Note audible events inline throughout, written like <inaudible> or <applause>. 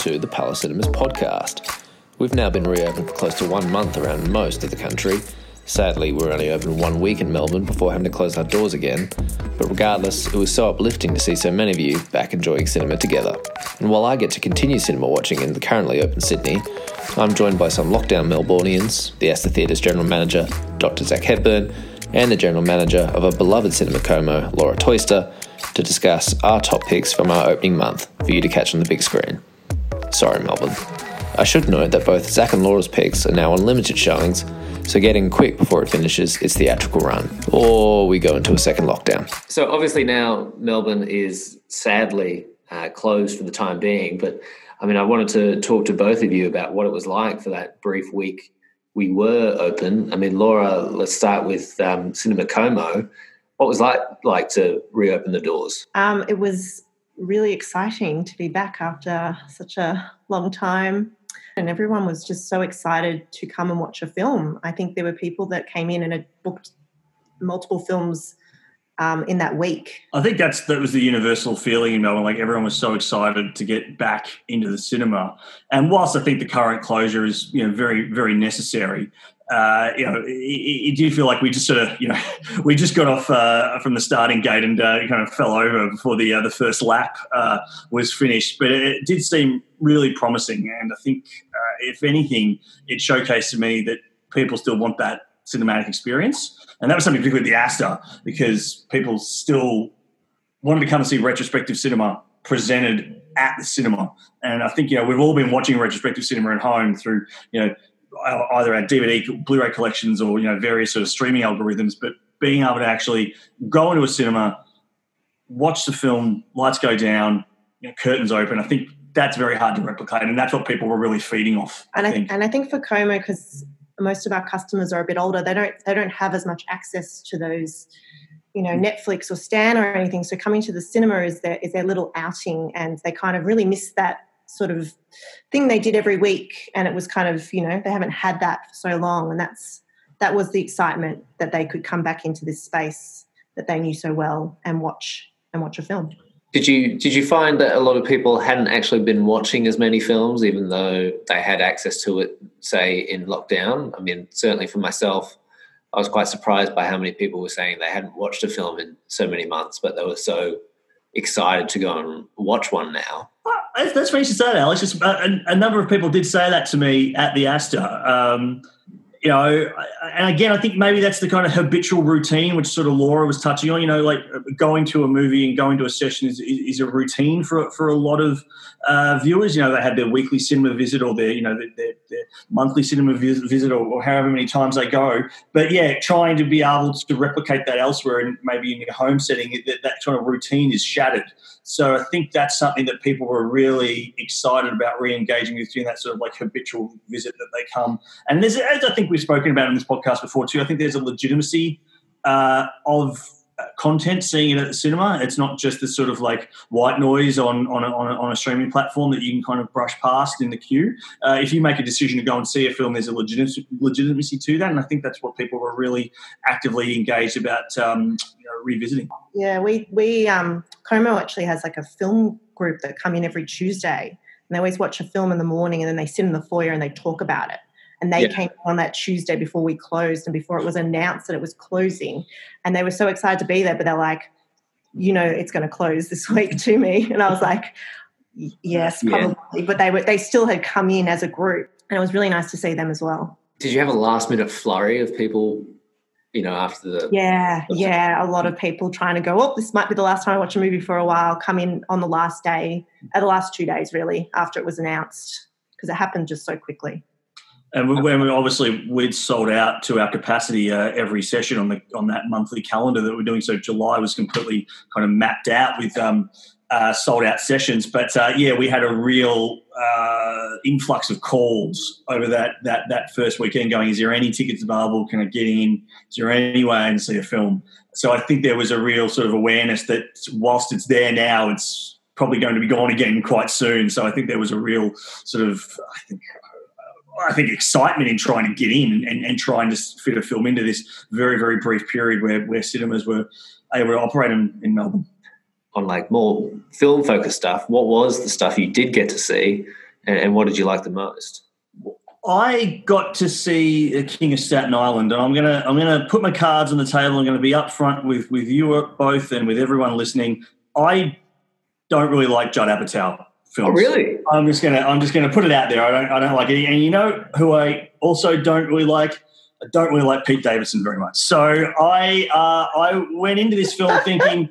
to the Palace Cinemas podcast. We've now been reopened for close to one month around most of the country. Sadly, we were only open one week in Melbourne before having to close our doors again. But regardless, it was so uplifting to see so many of you back enjoying cinema together. And while I get to continue cinema watching in the currently open Sydney, I'm joined by some lockdown Melburnians, the Astor Theatre's general manager, Dr. Zak Hepburn, and the general manager of a beloved cinema como, Laura Toyster, to discuss our top picks from our opening month for you to catch on the big screen. Sorry, Melbourne. I should note that both Zak and Laura's picks are now on limited showings, so getting quick before it finishes its theatrical run, or we go into a second lockdown. So obviously now Melbourne is sadly uh, closed for the time being, but I mean I wanted to talk to both of you about what it was like for that brief week we were open. I mean, Laura, let's start with um, Cinema Como. What was like like to reopen the doors? Um, it was really exciting to be back after such a long time. And everyone was just so excited to come and watch a film. I think there were people that came in and had booked multiple films um, in that week. I think that's that was the universal feeling in Melbourne. Like everyone was so excited to get back into the cinema. And whilst I think the current closure is you know very very necessary, uh, you know, it, it, did feel like we just sort of, you know, <laughs> we just got off uh, from the starting gate and uh, kind of fell over before the uh, the first lap uh, was finished. But it did seem really promising, and I think, uh, if anything, it showcased to me that people still want that cinematic experience, and that was something particularly with the Astor because people still wanted to come and see retrospective cinema presented at the cinema. And I think you know we've all been watching retrospective cinema at home through you know either our DVD, Blu-ray collections, or you know various sort of streaming algorithms. But being able to actually go into a cinema, watch the film, lights go down, you know, curtains open. I think that's very hard to replicate, and that's what people were really feeding off. And I, I and I think for Como, because most of our customers are a bit older, they don't they don't have as much access to those, you know, Netflix or Stan or anything. So coming to the cinema is their is their little outing, and they kind of really miss that sort of thing they did every week and it was kind of you know they haven't had that for so long and that's that was the excitement that they could come back into this space that they knew so well and watch and watch a film. Did you did you find that a lot of people hadn't actually been watching as many films even though they had access to it say in lockdown? I mean certainly for myself i was quite surprised by how many people were saying they hadn't watched a film in so many months but they were so excited to go and watch one now that's funny you say that, Alex. Just, uh, a, a, number of people did say that to me at the Astor. Um, you know, and again, I think maybe that's the kind of habitual routine which sort of Laura was touching on. You know, like going to a movie and going to a session is, is a routine for for a lot of uh, viewers. You know, they had their weekly cinema visit or their you know their, their monthly cinema visit or, or, however many times they go. But yeah, trying to be able to replicate that elsewhere and maybe in your home setting, that, that kind of routine is shattered. So I think that's something that people were really excited about re-engaging with doing that sort of like habitual visit that they come. And there's, as I think we've spoken about in this podcast before too, I think there's a legitimacy uh, of content seeing it at the cinema. It's not just the sort of like white noise on on a, on a, on a streaming platform that you can kind of brush past in the queue. Uh, if you make a decision to go and see a film, there's a legitimacy, legitimacy to that, and I think that's what people were really actively engaged about um, you know, revisiting. Yeah, we we um, Como actually has like a film group that come in every Tuesday, and they always watch a film in the morning, and then they sit in the foyer and they talk about it and they yeah. came on that Tuesday before we closed and before it was announced that it was closing. And they were so excited to be there, but they're like, you know, it's going to close this <laughs> week to me. And I was like, yes, probably. Yeah. But they were they still had come in as a group, and it was really nice to see them as well. Did you have a last minute flurry of people? You know, after the yeah, yeah, a lot of people trying to go. Oh, this might be the last time I watch a movie for a while. Come in on the last day, at uh, the last two days, really, after it was announced, because it happened just so quickly. And when we obviously we'd sold out to our capacity uh, every session on the on that monthly calendar that we're doing. So July was completely kind of mapped out with um, uh, sold out sessions. But uh, yeah, we had a real uh, influx of calls over that that that first weekend. Going, is there any tickets available? Can I get in? Is there any way I can see a film? So I think there was a real sort of awareness that whilst it's there now, it's probably going to be gone again quite soon. So I think there was a real sort of I think I think excitement in trying to get in and, and trying to fit a film into this very very brief period where where cinemas were able to operate in, in Melbourne. On like more film focused stuff, what was the stuff you did get to see? And, and what did you like the most? I got to see the King of Staten Island, and I'm gonna I'm gonna put my cards on the table. I'm gonna be upfront with with you both and with everyone listening. I don't really like Judd Apatow films. Oh, really? I'm just gonna I'm just gonna put it out there. I don't I don't like it. And you know who I also don't really like. I don't really like Pete Davidson very much. So I uh, I went into this film <laughs> thinking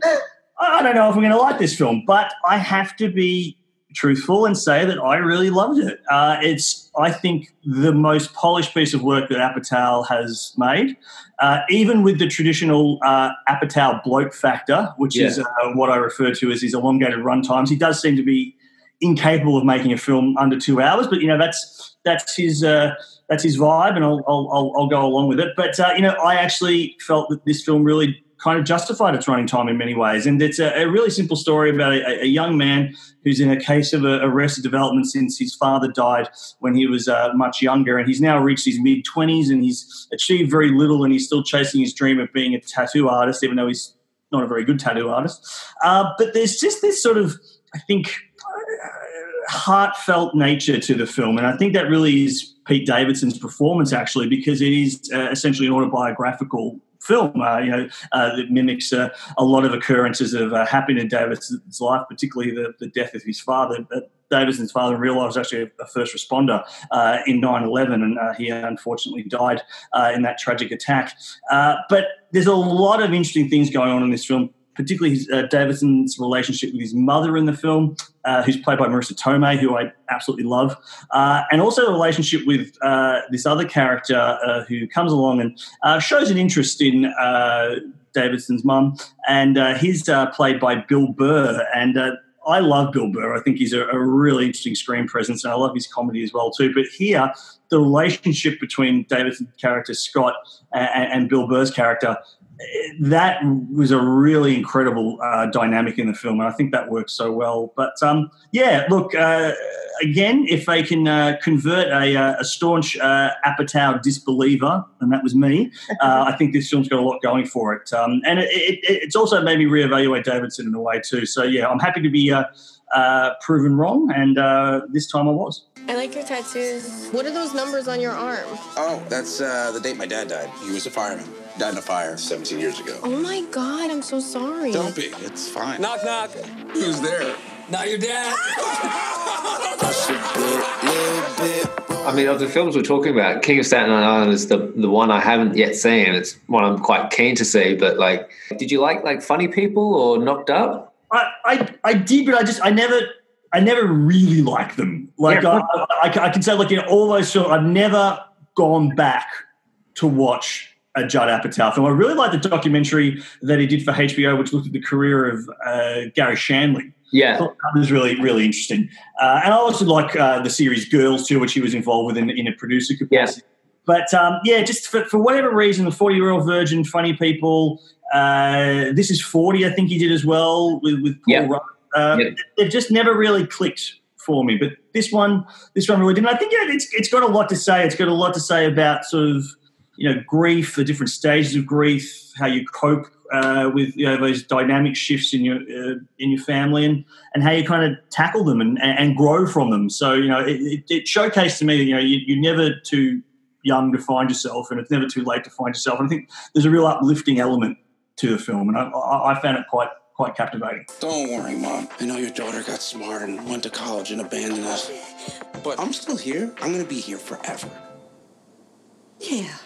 I don't know if I'm going to like this film, but I have to be truthful and say that I really loved it. Uh, it's, I think, the most polished piece of work that Apatow has made, uh, even with the traditional uh, Apatow bloat factor, which yeah. is uh, what I refer to as his elongated run times. He does seem to be incapable of making a film under two hours, but you know that's that's his uh, that's his vibe, and I'll, I'll, I'll go along with it. But uh, you know, I actually felt that this film really kind of justified its running time in many ways. And it's a, a really simple story about a, a, young man who's in a case of arrested development since his father died when he was uh, much younger. And he's now reached his mid 20s and he's achieved very little and he's still chasing his dream of being a tattoo artist, even though he's not a very good tattoo artist. Uh, but there's just this sort of, I think, heartfelt nature to the film. And I think that really is Pete Davidson's performance, actually, because it is uh, essentially an autobiographical film. Uh, you know, uh, that mimics uh, a lot of occurrences of uh, happening in Davidson's life, particularly the, the death of his father. Davidson's father in real life was actually a, a first responder uh, in 9/11, and uh, he unfortunately died in that tragic attack. but there's a lot of interesting things going on in this film particularly his, uh, Davidson's relationship with his mother in the film, uh, who's played by Marisa Tomei, who I absolutely love, uh, and also the relationship with uh, this other character uh, who comes along and uh, shows an interest in Davidson's mum, and he's played by Bill Burr, and. I love Bill Burr. I think he's a, a, really interesting screen presence, and I love his comedy as well too. But here, the relationship between Davidson's character Scott and, and Bill Burr's character that was a really incredible uh, dynamic in the film, and I think that works so well. But um, yeah, look uh, again, if they can uh, convert a, uh, a staunch uh, Apatow disbeliever, and that was me, <laughs> uh, I think this film's got a lot going for it. Um, and it, it, it's also made me reevaluate Davidson in a way too. So yeah, I'm happy to be proven wrong, and this time I was. I like your tattoos. What are those numbers on your arm? Oh, that's the date my dad died. He was a fireman. Died in a fire 17 years ago. Oh my God, I'm so sorry. Don't be. It's fine. Knock, knock. Who's there? Not your dad. I mean, of the films we're talking about, King of Staten Island is the the one I haven't yet seen. It's one I'm quite keen to see. But like, did you like like Funny People or Knocked Up? I I, I did, but I just I never I never really liked them. Like yeah. I, I, I, can say, like in all those films, I've never gone back to watch a Judd Apatow film. I really like the documentary that he did for HBO, which looked at the career of uh, Garry Shandling. Yeah, that was really really interesting. Uh, and I also like uh, the series Girls too, which he was involved with in, in a producer capacity. Yeah. But um, yeah, just for, for whatever reason, the Forty Year Old Virgin, Funny People, uh, this is Forty, I think he did as well with with Paul yeah. Rudd. Uh, yeah. They've just never really clicked for me. But this one, this one really didn't. I think yeah, it's it's got a lot to say. It's got a lot to say about sort of you know, grief, the different stages of grief, how you cope uh, with you know, those dynamic shifts in your uh, in your family, and and how you kind of tackle them and, and grow from them. So you know, it, it, it showcased to me that you know you, you're never too young to find yourself, and it's never too late to find yourself. And I think there's a real uplifting element to the film, and I, I found it quite quite captivating. Don't worry, mom. I know your daughter got smart and went to college and abandoned us, but I'm still here. I'm gonna be here forever. Yeah.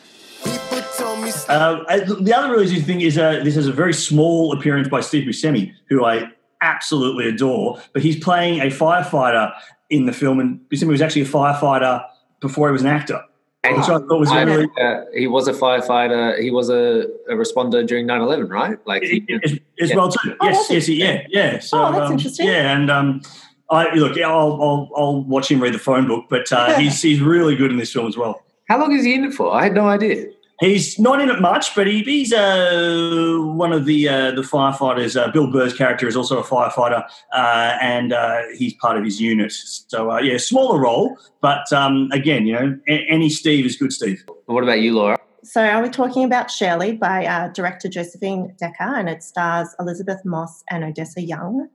Uh, the other really interesting thing is uh, this is a very small appearance by Steve Buscemi, who I absolutely adore. But he's playing a firefighter in the film, and Buscemi was actually a firefighter before he was an actor. Which I thought was really. Uh, he was a firefighter. He was a, a responder during 9-11, right? Like he, as, as yeah. well too. Oh, yes, yes, yeah, yeah. So, oh, that's um, interesting. Yeah, and um, I look. Yeah, I'll, I'll, I'll watch him read the phone book, but uh, he's he's really good in this film as well. How long is he in it for? I had no idea. He's not in it much, but he, he's uh, one of the uh, the firefighters. Uh, Bill Burr's character is also a firefighter, uh, and uh, he's part of his unit. So uh, yeah, smaller role, but um, again, you know, any Steve is good Steve. What about you, Laura? So are we talking about Shirley by director Josephine Decker, and it stars Elisabeth Moss and Odessa Young.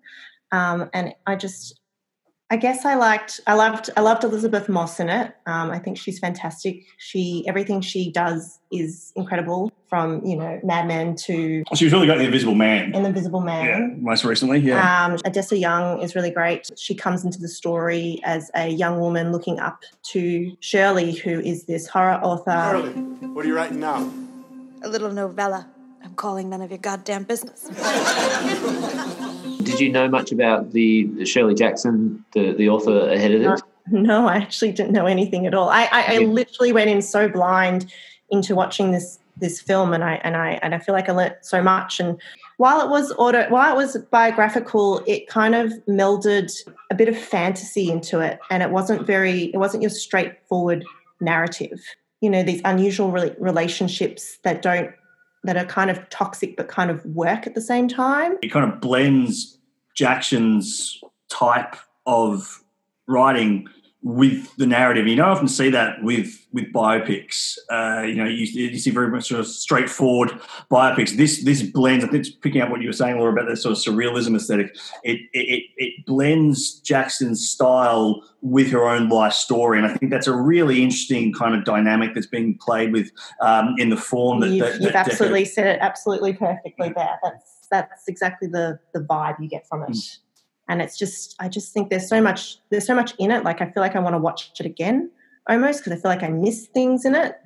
Um, and I just I guess I liked, I loved, I loved Elisabeth Moss in it. Um, I think she's fantastic. She, everything she does is incredible. From you know Mad Men to She was really got the Invisible Man. In the Invisible Man. Yeah, most recently. Yeah. Um, Odessa Young is really great. She comes into the story as a young woman looking up to Shirley, who is this horror author. Shirley, what are you writing now? A little novella. I'm calling none of your goddamn business. <laughs> Did you know much about the Shirley Jackson, the, the author ahead of this? No, I actually didn't know anything at all. I, I, I literally went in so blind into watching this this film, and I and I and I feel like I learnt so much. And while it was auto, while it was biographical, it kind of melded a bit of fantasy into it, and it wasn't very, it wasn't your straightforward narrative. You know, these unusual re- relationships that don't that are kind of toxic but kind of work at the same time. It kind of blends Jackson's type of writing with the narrative. You don't often see that with with biopics. Uh, you know, you, you, see very much sort of straightforward biopics. This this blends. I think it's picking up what you were saying, Laura, about that sort of surrealism aesthetic. It it it blends Jackson's style with her own life story, and I think that's a really interesting kind of dynamic that's being played with um, in the form that you've, that, you've that, absolutely said it absolutely perfectly there. That's that's exactly the the vibe you get from it. Mm and it's just i just think there's so much there's so much in it. Like i feel like i want to watch it again almost because i feel like i miss things in it.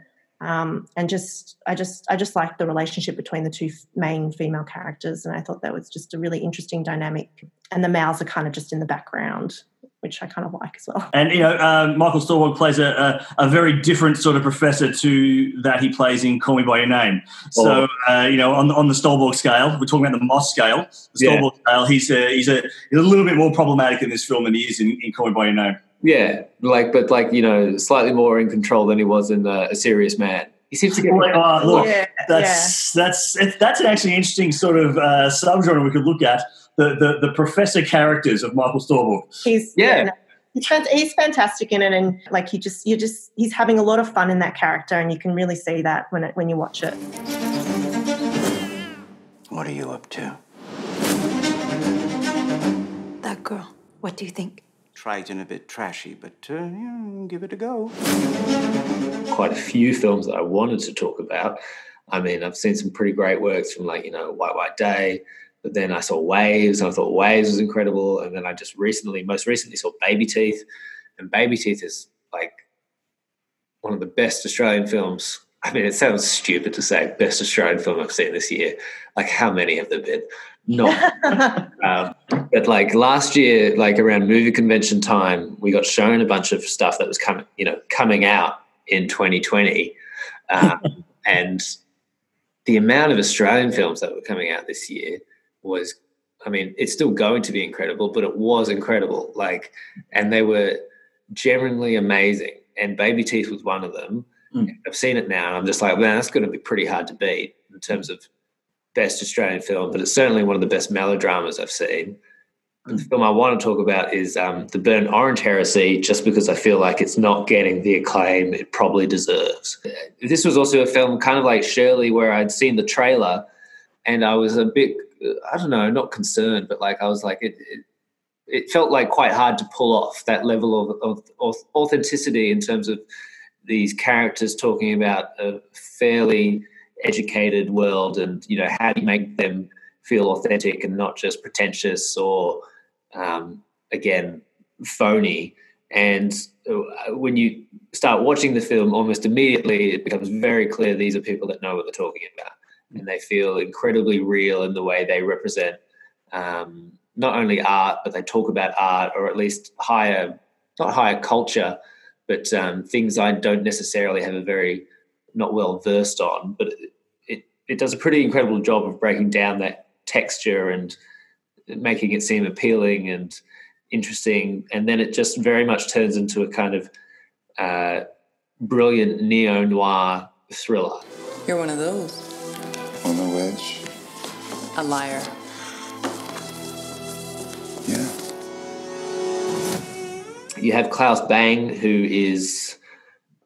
Um, and just i just i just like the relationship between the two main female characters and i thought that was just a really interesting dynamic. And the males are kind of just in the background which I kind of like as well. And you know, um, Michael Stuhlbarg plays a, a, a, very different sort of professor to that he plays in Call Me by Your Name. So oh. uh, you know, on on the Stuhlbarg scale, we're talking about the Moss scale. The Stuhlbarg yeah. scale, he's a, he's a he's a little bit more problematic in this film than he is in, in Call Me by Your Name. Yeah, like but like you know, slightly more in control than he was in uh, A Serious Man. He seems to get. Uh, look, yeah, that's yeah. that's that's an actually interesting sort of uh, subgenre we could look at the, the, the professor characters of Michael Stuhlbarg. He's yeah. he's, he's fantastic in it, and like he just you just he's having a lot of fun in that character, and you can really see that when it when you watch it. What are you up to? That girl. What do you think? Tried and a bit trashy, but uh, yeah, give it a go. Quite a few films that I wanted to talk about. I mean, I've seen some pretty great works from like you know White White Day, but then I saw Waves, and I thought Waves was incredible. And then I just recently, most recently, saw Baby Teeth, and Baby Teeth is like one of the best Australian films. I mean, it sounds stupid to say best Australian film I've seen this year. Like, how many have there been? Not. <laughs> um, but like last year, like around movie convention time, we got shown a bunch of stuff that was coming, you know, coming out in 2020, um, <laughs> and the amount of Australian films that were coming out this year was I mean, it's still going to be incredible, but it was incredible. Like, and they were genuinely amazing. And Baby Teeth was one of them. Mm. I've seen it now, and I'm just like, man, that's going to be pretty hard to beat in terms of best Australian film. But it's certainly one of the best melodramas I've seen. Mm. The film I want to talk about is um, The Burnt Orange Heresy, just because I feel like it's not getting the acclaim it probably deserves. This was also a film kind of like Shirley, where I'd seen the trailer and I was a bit I don't know, not concerned, but like I was like it, it, it felt like quite hard to pull off that level of, of, authenticity in terms of these characters talking about a fairly educated world and you know how do you make them feel authentic and not just pretentious or um, again phony. And uh, when you start watching the film almost immediately it becomes very clear these are people that know what they're talking about and they feel incredibly real in the way they represent um, not only art, but they talk about art or at least higher, not higher culture, but um, things I don't necessarily have a very not well versed on. But it, it, it does a pretty incredible job of breaking down that texture and making it seem appealing and interesting. And then it just very much turns into a kind of uh, brilliant neo noir thriller. You're one of those on the wedge? A liar. Yeah. You have Claes Bang, who is,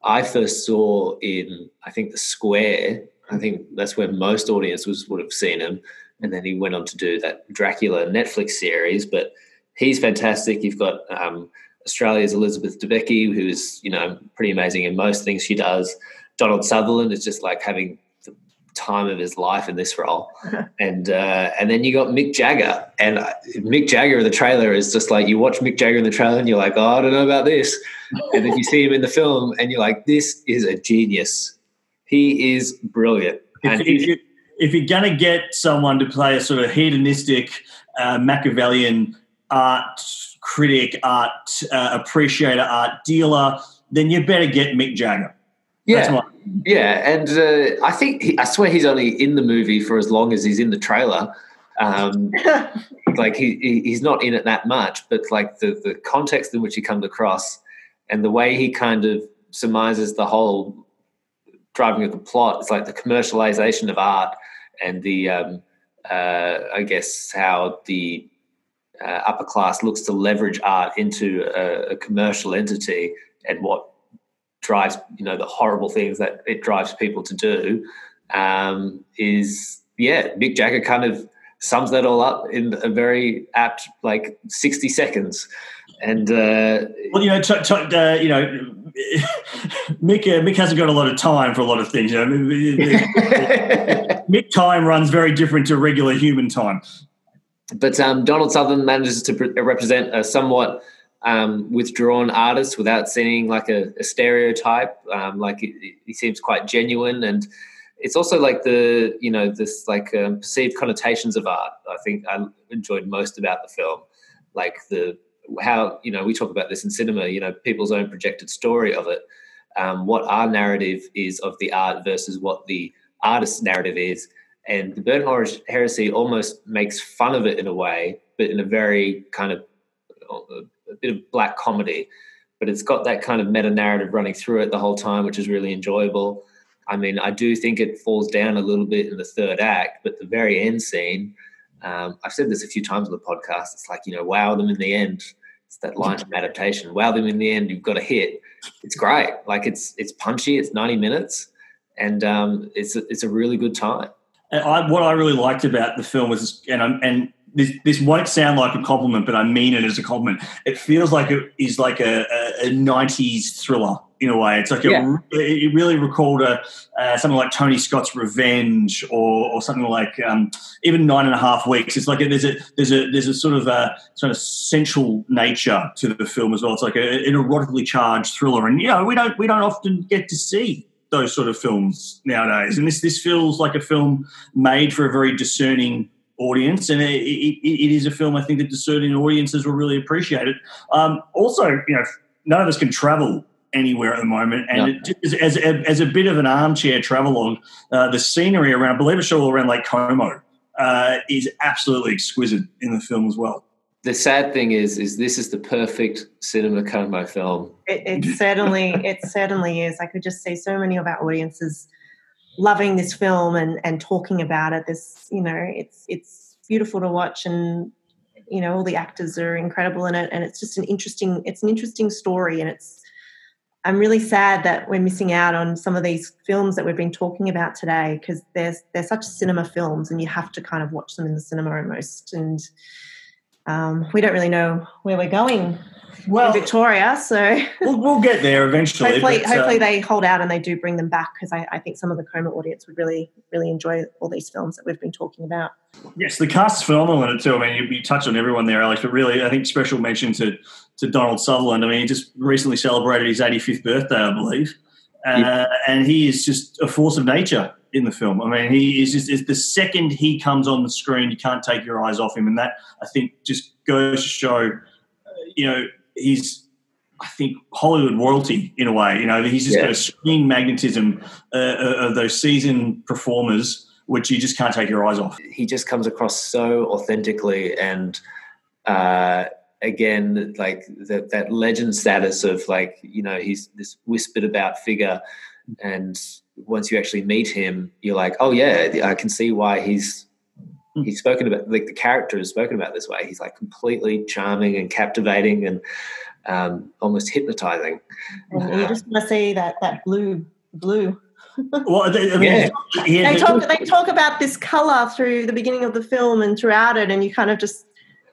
I first saw in, I think, The Square. I think that's where most audiences would have seen him. And then he went on to do that Dracula Netflix series. But he's fantastic. You've got um, Australia's Elizabeth Debicki, who's you know pretty amazing in most things she does. Donald Sutherland is just like having the time of his life in this role, <laughs> and uh, and then you got Mick Jagger, and uh, Mick Jagger in the trailer is just like you watch Mick Jagger in the trailer and you're like, oh, I don't know about this, and then you see him in the film and you're like, this is a genius. He is brilliant. If, if, you, if you're going to get someone to play a sort of hedonistic uh, Machiavellian art critic, art uh, appreciator, art dealer, then you better get Mick Jagger. Yeah, yeah, and uh, I think he, I swear he's only in the movie for as long as he's in the trailer. Um, <laughs> like he, he's not in it that much, but like the the context in which he comes across and the way he kind of surmises the whole driving of the plot, it's like the commercialization of art and the um, uh, I guess how the uh, upper class looks to leverage art into a, a, commercial entity and what drives you know the horrible things that it drives people to do um, is yeah Mick Jagger kind of sums that all up in a very apt like 60 seconds. And uh, well you know t- t- uh, you know <laughs> Mick uh, Mick hasn't got a lot of time for a lot of things you know <laughs> Mick time runs very different to regular human time. But um, Donald Sutherland manages to pre- represent a somewhat um, withdrawn artist without seeming like a, a stereotype. Um, like he seems quite genuine, and it's also like the you know this like um, perceived connotations of art. I think I enjoyed most about the film, like the how you know we talk about this in cinema. You know, people's own projected story of it. Um, what our narrative is of the art versus what the artist's narrative is. And the Burnt Heresy almost makes fun of it in a way, but in a very kind of a bit of black comedy. But it's got that kind of meta narrative running through it the whole time, which is really enjoyable. I mean, I do think it falls down a little bit in the third act, but the very end scene, um, I've said this a few times on the podcast. It's like, you know, wow them in the end. It's that line from adaptation. Wow them in the end. You've got a hit. It's great. Like it's it's punchy. It's ninety minutes, and um, it's a, it's a really good time. I, what I really liked about the film was, and I'm, and this this won't sound like a compliment, but I mean it as a compliment. It feels like it is like a, a, a '90s thriller in a way. It's like yeah. a, it really recalled a uh, something like Tony Scott's Revenge or, or something like um, even Nine and a Half Weeks. It's like a, there's a there's a there's a sort of a sort of sensual nature to the film as well. It's like an erotically charged thriller, and you know we don't we don't often get to see those sort of films nowadays. And this this feels like a film made for a very discerning audience, and it, it, it is a film I think that discerning audiences will really appreciate it. Um, also, you know, none of us can travel anywhere at the moment, and no. it, as, as a bit of an armchair travelogue, uh, the scenery around, I believe it's all around Lake Como, uh, is absolutely exquisite in the film as well the sad thing is, is this is the perfect cinema Como film. It, it certainly, it certainly is. I could just see so many of our audiences loving this film and and talking about it. This, you know, it's it's beautiful to watch, and you know, all the actors are incredible in it, and it's just an interesting, it's an interesting story, and it's. I'm really sad that we're missing out on some of these films that we've been talking about today because they're they're such cinema films, and you have to kind of watch them in the cinema almost, and um, we don't really know where we're going well, in Victoria. So we'll, we'll, get there eventually. hopefully, but, hopefully uh, they hold out and they do bring them back because I, I, think some of the Como audience would really, really enjoy all these films that we've been talking about. Yes, the cast is phenomenal in it too. I mean, you, you touched on everyone there, Alex, but really, I think special mention to to Donald Sutherland. I mean, he just recently celebrated his 85th birthday, I believe. Uh, yeah. And he is just a force of nature in the film. I mean, he is just is the second he comes on the screen, you can't take your eyes off him, and that I think just goes to show, uh, you know, he's. I think Hollywood royalty in a way. You know, he's just yeah. got a screen magnetism uh, uh, of those seasoned performers, which you just can't take your eyes off. He just comes across so authentically, and uh, again, like that, that legend status of like you know he's this whispered about figure, and once you actually meet him, you're like, oh yeah, I can see why he's hmm. he's spoken about like the character is spoken about this way. He's like completely charming and captivating and um, almost hypnotizing. And you just want to see that that blue blue. <laughs> well, they, I mean, yeah. they talk they talk about this color through the beginning of the film and throughout it, and you kind of just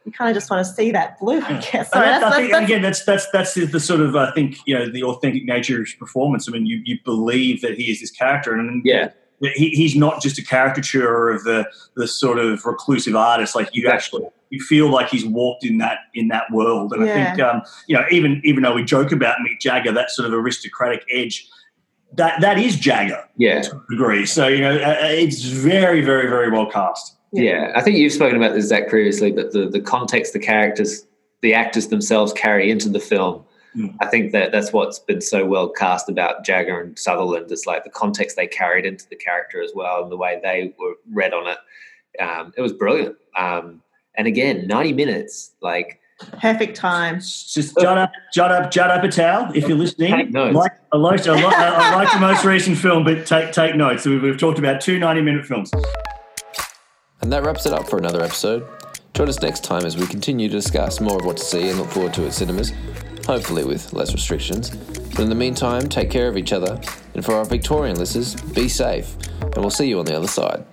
you kind of just want to see that blue. I guess. Sorry, that- that's, I think, that's, again, that's that's that's the, the sort of I think you know the authentic nature of his performance. I mean, you you believe that he is this character, and Yeah. he, he's not just a caricature of the the sort of reclusive artist. Like you actually you feel like he's walked in that in that world. And I think um, you know even even though we joke about Mick Jagger, that sort of aristocratic edge. That, that is Jagger Yeah. to a degree. So you know uh, it's very very very well cast. Yeah, I think you've spoken about this, Zak, previously, but the, the context the characters, the actors themselves carry into the film, Mm. I think that that's what's been so well cast about Jagger and Sutherland. It's like the context they carried into the character as well and the way they were read on it. Um, it was brilliant. Um, and again, 90 minutes, like, perfect time. Just Judd up, Judd up, Judd Apatow if you're listening. Take notes. Like, I like, I like, I like the most recent film, but take take notes. We've, we've talked about two 90 minute films. And that wraps it up for another episode. Join us next time as we continue to discuss more of what to see and look forward to at cinemas, hopefully with less restrictions. But in the meantime, take care of each other, and for our Victorian listeners, be safe, and we'll see you on the other side.